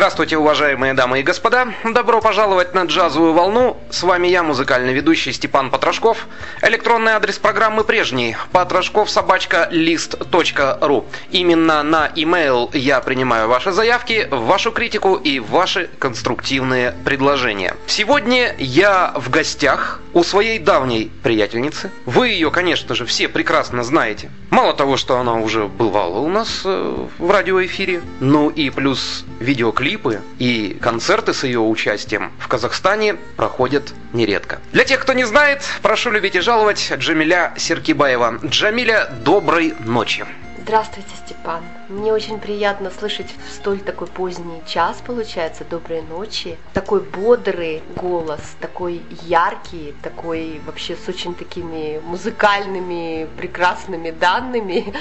Здравствуйте, уважаемые дамы и господа. Добро пожаловать на джазовую волну. С вами я, музыкальный ведущий Степан Потрошков. Электронный адрес программы прежний. Потрошков собачка лист.ру. Именно на email я принимаю ваши заявки, вашу критику и ваши конструктивные предложения. Сегодня я в гостях у своей давней приятельницы. Вы ее, конечно же, все прекрасно знаете. Мало того, что она уже бывала у нас э, в радиоэфире, ну и плюс видео видеоклипы и концерты с ее участием в Казахстане проходят нередко. Для тех, кто не знает, прошу любить и жаловать Джамиля Серкибаева. Джамиля, доброй ночи. Здравствуйте, Степан. Мне очень приятно слышать в столь такой поздний час, получается, доброй ночи. Такой бодрый голос, такой яркий, такой вообще с очень такими музыкальными прекрасными данными.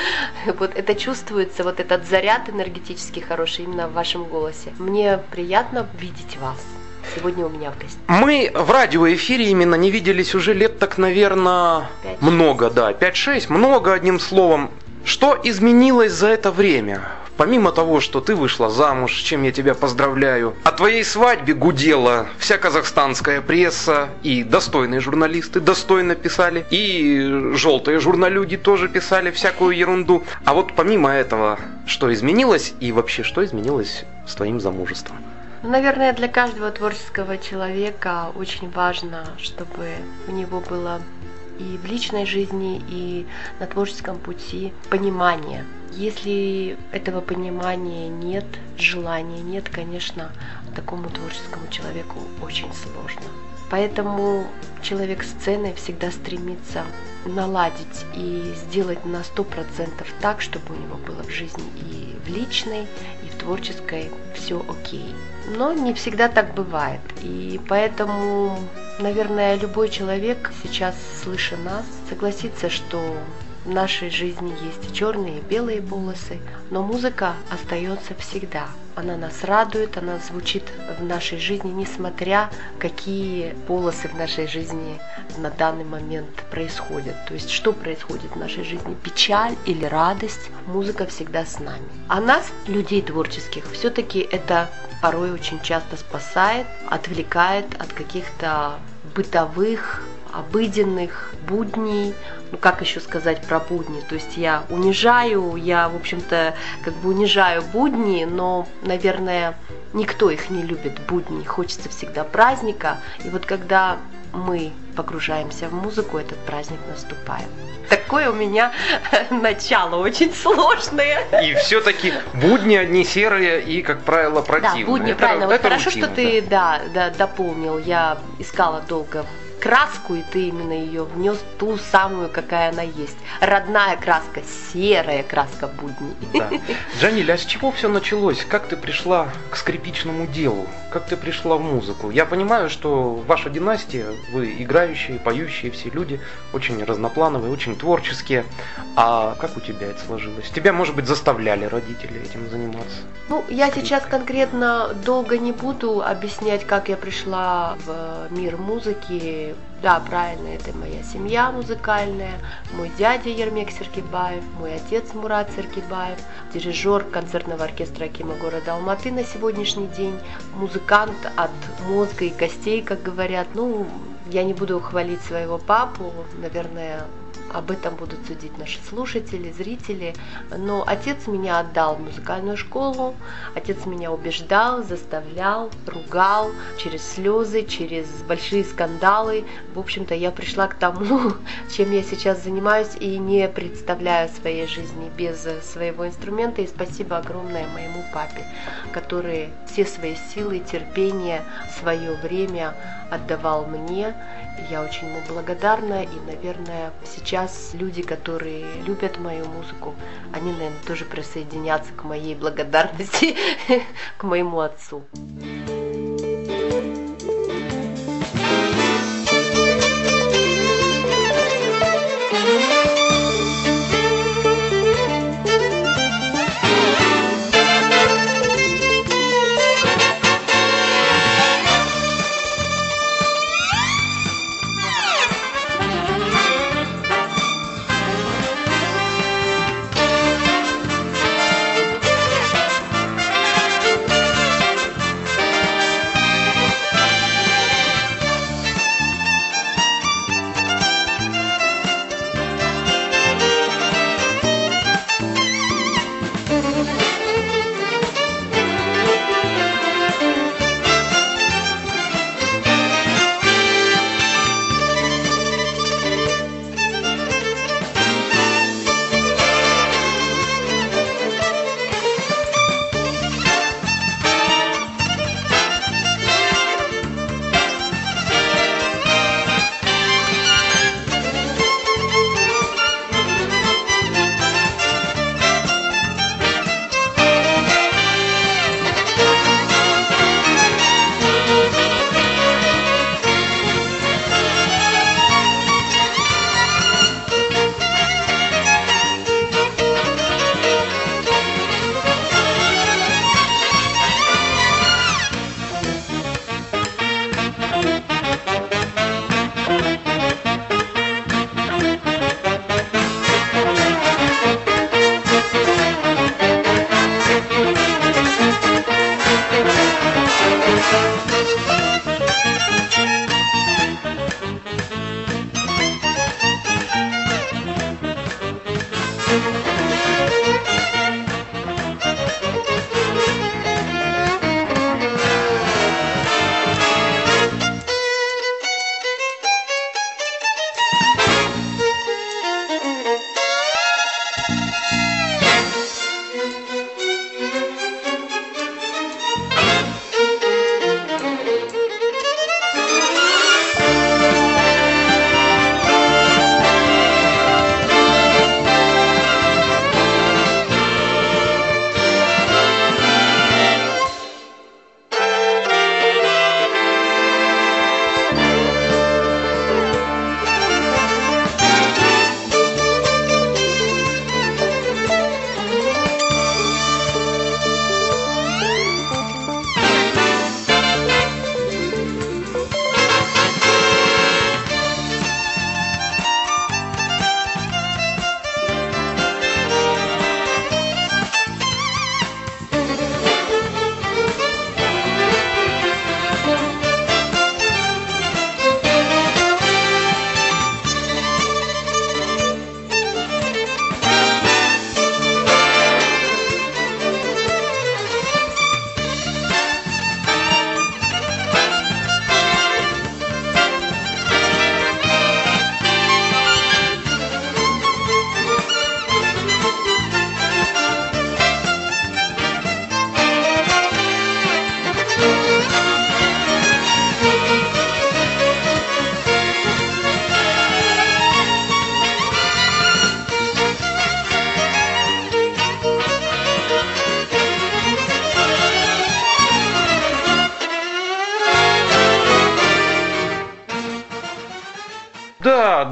Вот это чувствуется, вот этот заряд энергетический хороший именно в вашем голосе. Мне приятно видеть вас сегодня у меня в гостях. Мы в радиоэфире именно не виделись уже лет так, наверное, 5 много, да, 5-6, много, одним словом. Что изменилось за это время? Помимо того, что ты вышла замуж, с чем я тебя поздравляю, о твоей свадьбе гудела вся казахстанская пресса, и достойные журналисты достойно писали, и желтые журналюги тоже писали всякую ерунду. А вот помимо этого, что изменилось и вообще что изменилось с твоим замужеством? Наверное, для каждого творческого человека очень важно, чтобы у него было и в личной жизни, и на творческом пути понимание. Если этого понимания нет, желания нет, конечно, такому творческому человеку очень сложно. Поэтому человек сцены всегда стремится наладить и сделать на 100% так, чтобы у него было в жизни и в личной, и в творческой все окей. Но не всегда так бывает. И поэтому, наверное, любой человек, сейчас слыша нас, согласится, что в нашей жизни есть черные и белые полосы, но музыка остается всегда. Она нас радует, она звучит в нашей жизни, несмотря какие полосы в нашей жизни на данный момент происходят. То есть что происходит в нашей жизни, печаль или радость, музыка всегда с нами. А нас, людей творческих, все-таки это порой очень часто спасает, отвлекает от каких-то бытовых обыденных будней, ну как еще сказать про будни, то есть я унижаю, я, в общем-то, как бы унижаю будни, но, наверное, никто их не любит, будни, хочется всегда праздника, и вот когда мы погружаемся в музыку, этот праздник наступает. Такое у меня начало очень сложное. И все-таки будни одни серые и, как правило, противные. Да, будни, это, правильно. Это вот хорошо, рутина, что ты да. Да, да, дополнил. Я искала долго краску, и ты именно ее внес ту самую, какая она есть. Родная краска, серая краска будней. Да. Джаниль, а с чего все началось? Как ты пришла к скрипичному делу? Как ты пришла в музыку? Я понимаю, что ваша династия, вы играющие, поющие все люди, очень разноплановые, очень творческие. А как у тебя это сложилось? Тебя, может быть, заставляли родители этим заниматься? Ну, я сейчас конкретно долго не буду объяснять, как я пришла в мир музыки, да, правильно, это моя семья музыкальная, мой дядя Ермек Серкибаев, мой отец Мурат Серкибаев, дирижер концертного оркестра Акима города Алматы на сегодняшний день, музыкант от мозга и костей, как говорят. Ну, я не буду хвалить своего папу, наверное, об этом будут судить наши слушатели, зрители. Но отец меня отдал в музыкальную школу, отец меня убеждал, заставлял, ругал через слезы, через большие скандалы. В общем-то, я пришла к тому, чем я сейчас занимаюсь и не представляю своей жизни без своего инструмента. И спасибо огромное моему папе, который все свои силы, терпение, свое время отдавал мне. Я очень ему благодарна, и, наверное, сейчас люди, которые любят мою музыку, они, наверное, тоже присоединятся к моей благодарности к моему отцу.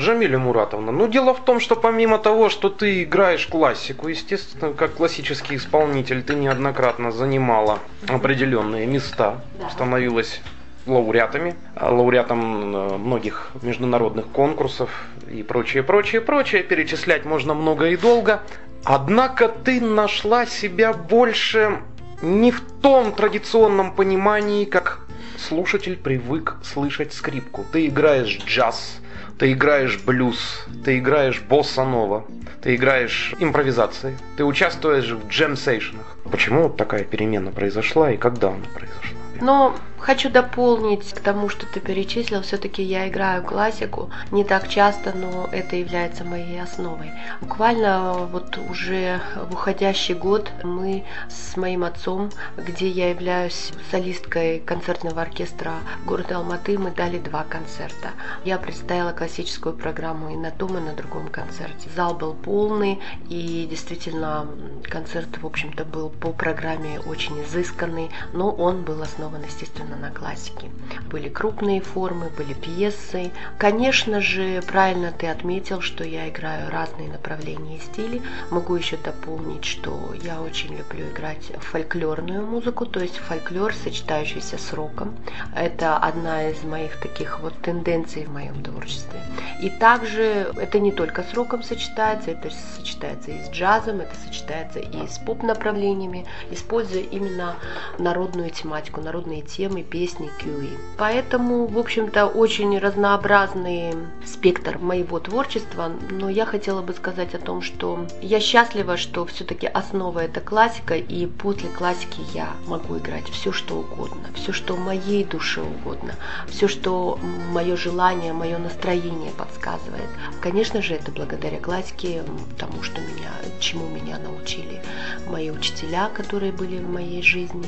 Джамиля Муратовна. Ну, дело в том, что помимо того, что ты играешь классику, естественно, как классический исполнитель, ты неоднократно занимала определенные места, становилась лауреатами, лауреатом э, многих международных конкурсов и прочее, прочее, прочее. Перечислять можно много и долго. Однако ты нашла себя больше не в том традиционном понимании, как слушатель привык слышать скрипку. Ты играешь джаз, ты играешь блюз, ты играешь босса-нова, ты играешь импровизации, ты участвуешь в джем-сейшенах. Почему такая перемена произошла и когда она произошла? Но хочу дополнить к тому, что ты перечислил. Все-таки я играю классику не так часто, но это является моей основой. Буквально вот уже в уходящий год мы с моим отцом, где я являюсь солисткой концертного оркестра города Алматы, мы дали два концерта. Я представила классическую программу и на том, и на другом концерте. Зал был полный, и действительно концерт, в общем-то, был по программе очень изысканный, но он был основан основан, естественно, на классике. Были крупные формы, были пьесы. Конечно же, правильно ты отметил, что я играю разные направления и стили. Могу еще дополнить, что я очень люблю играть фольклорную музыку, то есть фольклор, сочетающийся с роком. Это одна из моих таких вот тенденций в моем творчестве. И также это не только с роком сочетается, это сочетается и с джазом, это сочетается и с поп-направлениями, используя именно народную тематику, народные темы, песни Кьюи. Поэтому, в общем-то, очень разнообразный спектр моего творчества, но я хотела бы сказать о том, что я счастлива, что все-таки основа это классика, и после классики я могу играть все, что угодно, все, что моей душе угодно, все, что мое желание, мое настроение подсказывает. Конечно же, это благодаря классике, тому, что меня, чему меня научили мои учителя, которые были в моей жизни,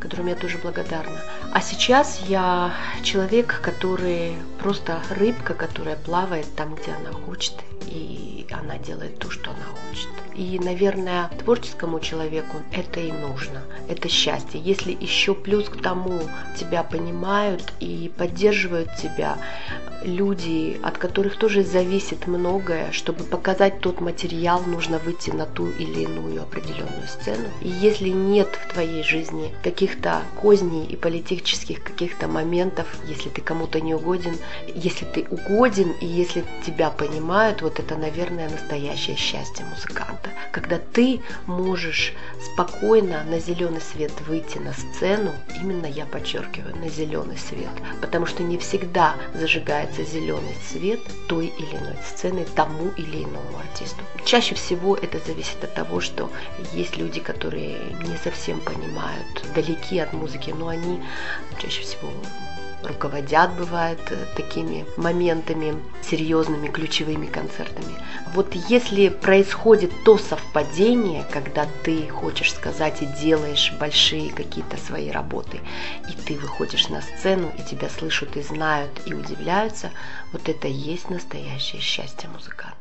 которым я тоже благодарна. А сейчас я человек, который просто рыбка, которая плавает там, где она хочет, и она делает то, что она хочет. И, наверное, творческому человеку это и нужно. Это счастье. Если еще плюс к тому тебя понимают и поддерживают тебя люди, от которых тоже зависит многое, чтобы показать тот материал, нужно выйти на ту или иную определенную сцену. И если нет в твоей жизни каких-то козней и политических каких-то моментов, если ты кому-то не угоден, если ты угоден и если тебя понимают, вот это, наверное, настоящее счастье музыканта. Когда ты можешь спокойно на зеленый свет выйти на сцену, именно я подчеркиваю, на зеленый свет, потому что не всегда зажигается зеленый свет той или иной сцены тому или иному артисту. Чаще всего это зависит от того, что есть люди, которые не совсем понимают, далеки от музыки, но они чаще всего руководят, бывает, э, такими моментами, серьезными, ключевыми концертами. Вот если происходит то совпадение, когда ты хочешь сказать и делаешь большие какие-то свои работы, и ты выходишь на сцену, и тебя слышат и знают, и удивляются, вот это есть настоящее счастье музыканта.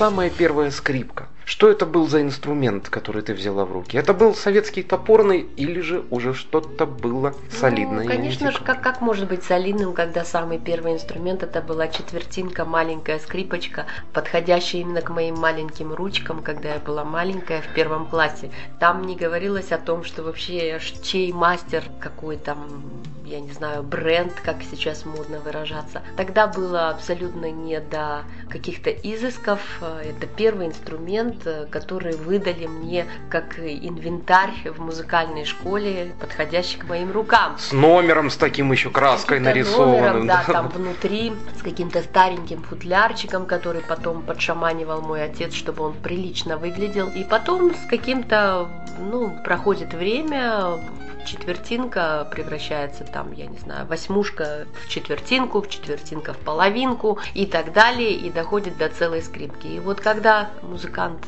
Самая первая скрипка. Что это был за инструмент, который ты взяла в руки? Это был советский топорный или же уже что-то было солидное? Ну, конечно же, как, как может быть солидным, когда самый первый инструмент это была четвертинка, маленькая скрипочка, подходящая именно к моим маленьким ручкам, когда я была маленькая в первом классе. Там не говорилось о том, что вообще чей мастер, какой там я не знаю, бренд, как сейчас модно выражаться. Тогда было абсолютно не до каких-то изысков. Это первый инструмент, который выдали мне как инвентарь в музыкальной школе, подходящий к моим рукам. С номером, с таким еще краской нарисованным. Номером, да, да, там внутри, с каким-то стареньким футлярчиком, который потом подшаманивал мой отец, чтобы он прилично выглядел. И потом с каким-то, ну, проходит время, четвертинка превращается там, я не знаю, восьмушка в четвертинку, в четвертинка в половинку и так далее, и доходит до целой скрипки. И вот когда музыкант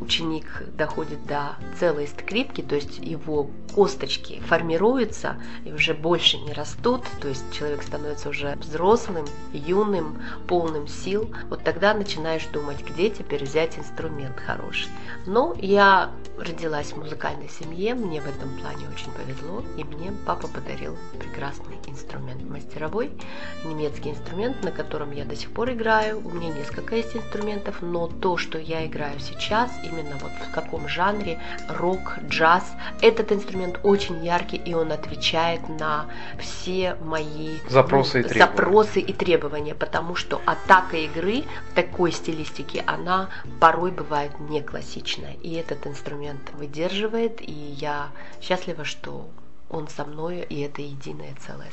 ученик доходит до целой скрипки, то есть его косточки формируются и уже больше не растут, то есть человек становится уже взрослым, юным, полным сил, вот тогда начинаешь думать, где теперь взять инструмент хороший. Но я родилась в музыкальной семье, мне в этом плане очень повезло, и мне папа подарил прекрасный инструмент мастеровой, немецкий инструмент, на котором я до сих пор играю. У меня несколько есть инструментов, но то, что я играю сейчас, именно вот в каком жанре, рок, джаз, этот инструмент очень яркий, и он отвечает на все мои запросы, ну, и, требования. запросы и требования, потому что атака игры в такой стилистике, она порой бывает не классичная, и этот инструмент выдерживает, и я счастлива, что он со мной, и это единое целое.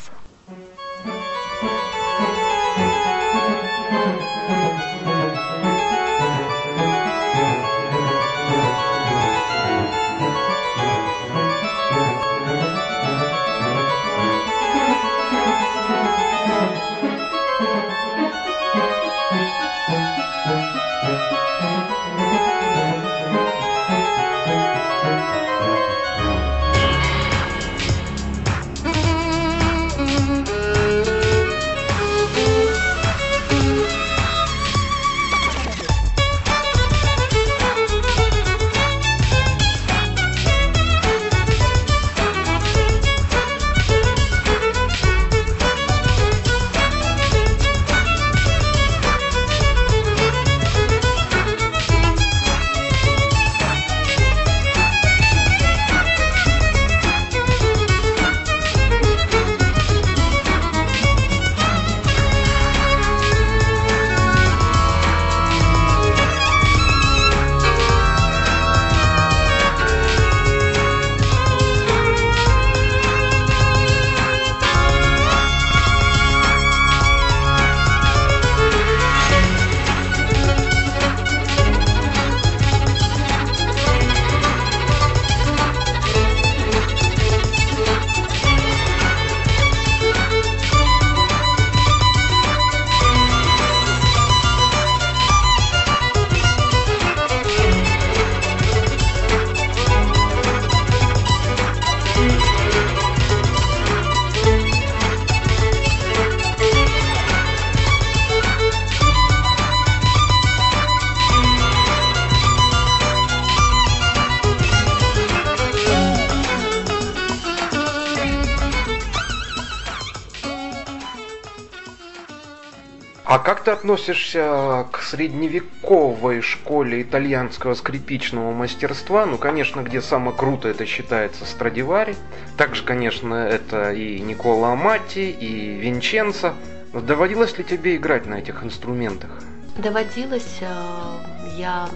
А как ты относишься к средневековой школе итальянского скрипичного мастерства? Ну, конечно, где самое круто это считается Страдивари. Также, конечно, это и Никола Амати, и Винченцо. Доводилось ли тебе играть на этих инструментах? Доводилось. Э, я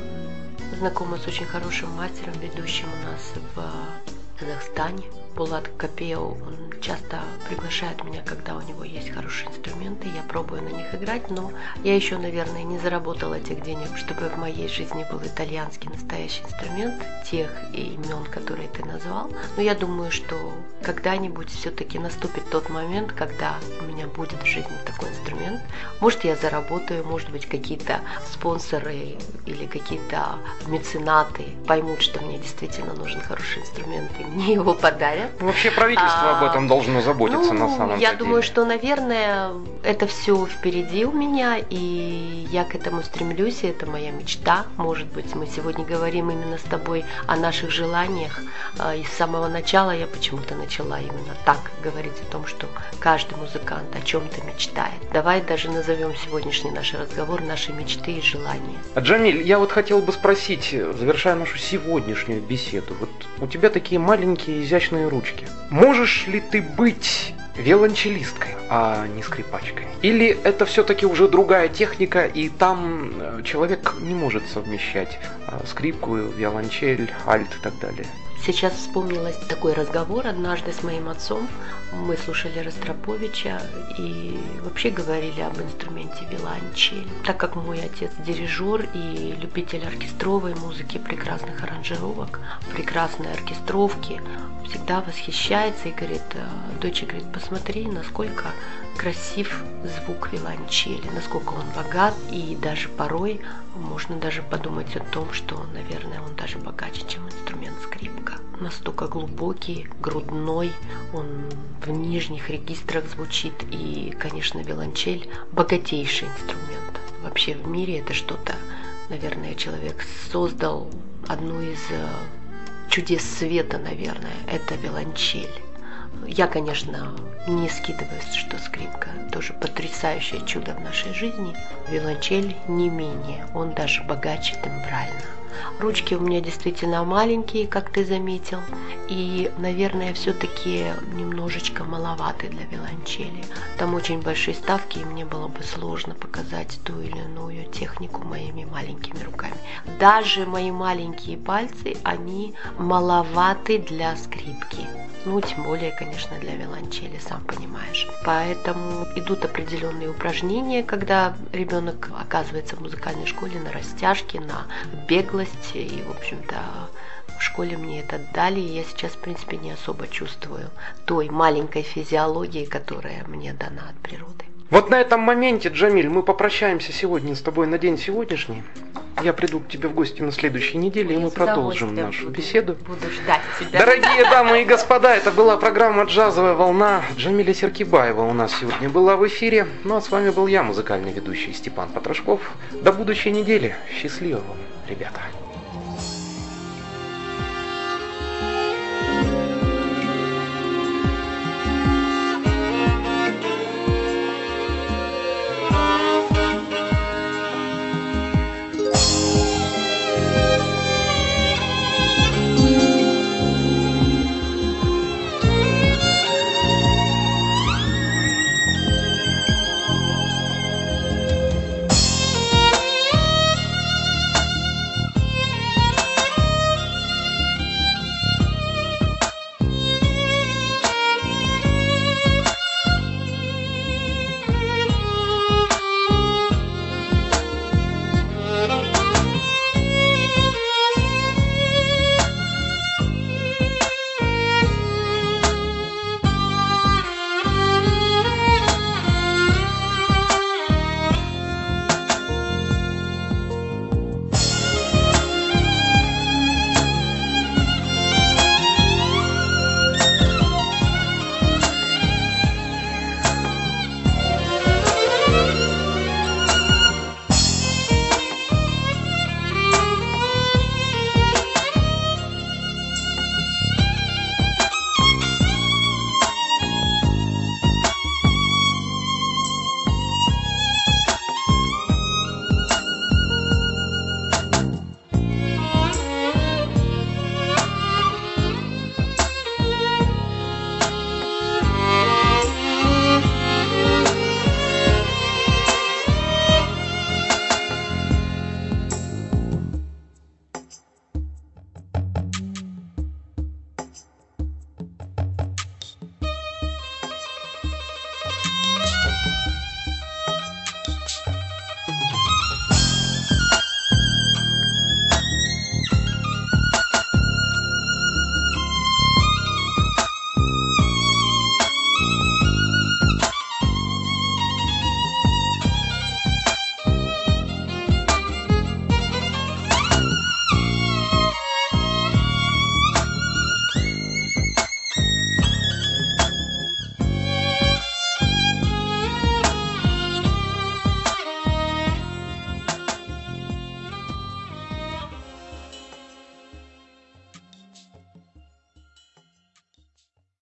знакома с очень хорошим мастером, ведущим у нас в Казахстане. Булат Капео, он часто приглашает меня, когда у него есть хорошие инструменты, я пробую на них играть, но я еще, наверное, не заработала тех денег, чтобы в моей жизни был итальянский настоящий инструмент, тех имен, которые ты назвал. Но я думаю, что когда-нибудь все-таки наступит тот момент, когда у меня будет в жизни такой инструмент. Может, я заработаю, может быть, какие-то спонсоры или какие-то меценаты поймут, что мне действительно нужен хороший инструмент, и мне его подарят. Вообще правительство а, об этом должно заботиться ну, на самом я деле. Я думаю, что, наверное, это все впереди у меня, и я к этому стремлюсь, и это моя мечта. Может быть, мы сегодня говорим именно с тобой о наших желаниях, а, и с самого начала я почему-то начала именно так говорить о том, что каждый музыкант о чем-то мечтает. Давай даже назовем сегодняшний наш разговор наши мечты и желания. Джамиль, я вот хотел бы спросить, завершая нашу сегодняшнюю беседу, вот у тебя такие маленькие изящные ручки. Можешь ли ты быть виолончелисткой, а не скрипачкой? Или это все-таки уже другая техника, и там э, человек не может совмещать а, скрипку, виолончель, альт и так далее? Сейчас вспомнилось такой разговор однажды с моим отцом. Мы слушали Ростроповича и вообще говорили об инструменте виолончель. Так как мой отец дирижер и любитель оркестровой музыки, прекрасных аранжировок, прекрасной оркестровки, всегда восхищается и говорит, «Э, дочь, говорит, посмотри, насколько красив звук виолончели, насколько он богат, и даже порой можно даже подумать о том, что, наверное, он даже богаче, чем инструмент скрипка. Настолько глубокий, грудной, он в нижних регистрах звучит, и, конечно, виолончель богатейший инструмент. Вообще в мире это что-то, наверное, человек создал одну из э, чудес света, наверное, это виолончель. Я, конечно, не скидываюсь, что скрипка тоже потрясающее чудо в нашей жизни. Виолончель не менее, он даже богаче тембрально. Ручки у меня действительно маленькие, как ты заметил, и, наверное, все-таки немножечко маловаты для виолончели. Там очень большие ставки, и мне было бы сложно показать ту или иную технику моими маленькими руками. Даже мои маленькие пальцы, они маловаты для скрипки. Ну, тем более, конечно, для виолончели, сам понимаешь. Поэтому идут определенные упражнения, когда ребенок оказывается в музыкальной школе на растяжке, на беглость. И, в общем-то, в школе мне это дали, и я сейчас, в принципе, не особо чувствую той маленькой физиологии, которая мне дана от природы. Вот на этом моменте, Джамиль, мы попрощаемся сегодня с тобой на день сегодняшний. Я приду к тебе в гости на следующей неделе, и мы продолжим нашу буду, беседу. Буду ждать тебя. Дорогие дамы и господа, это была программа «Джазовая волна». Джамиля Серкибаева у нас сегодня была в эфире. Ну а с вами был я, музыкальный ведущий Степан Потрошков. До будущей недели. Счастливо вам, ребята.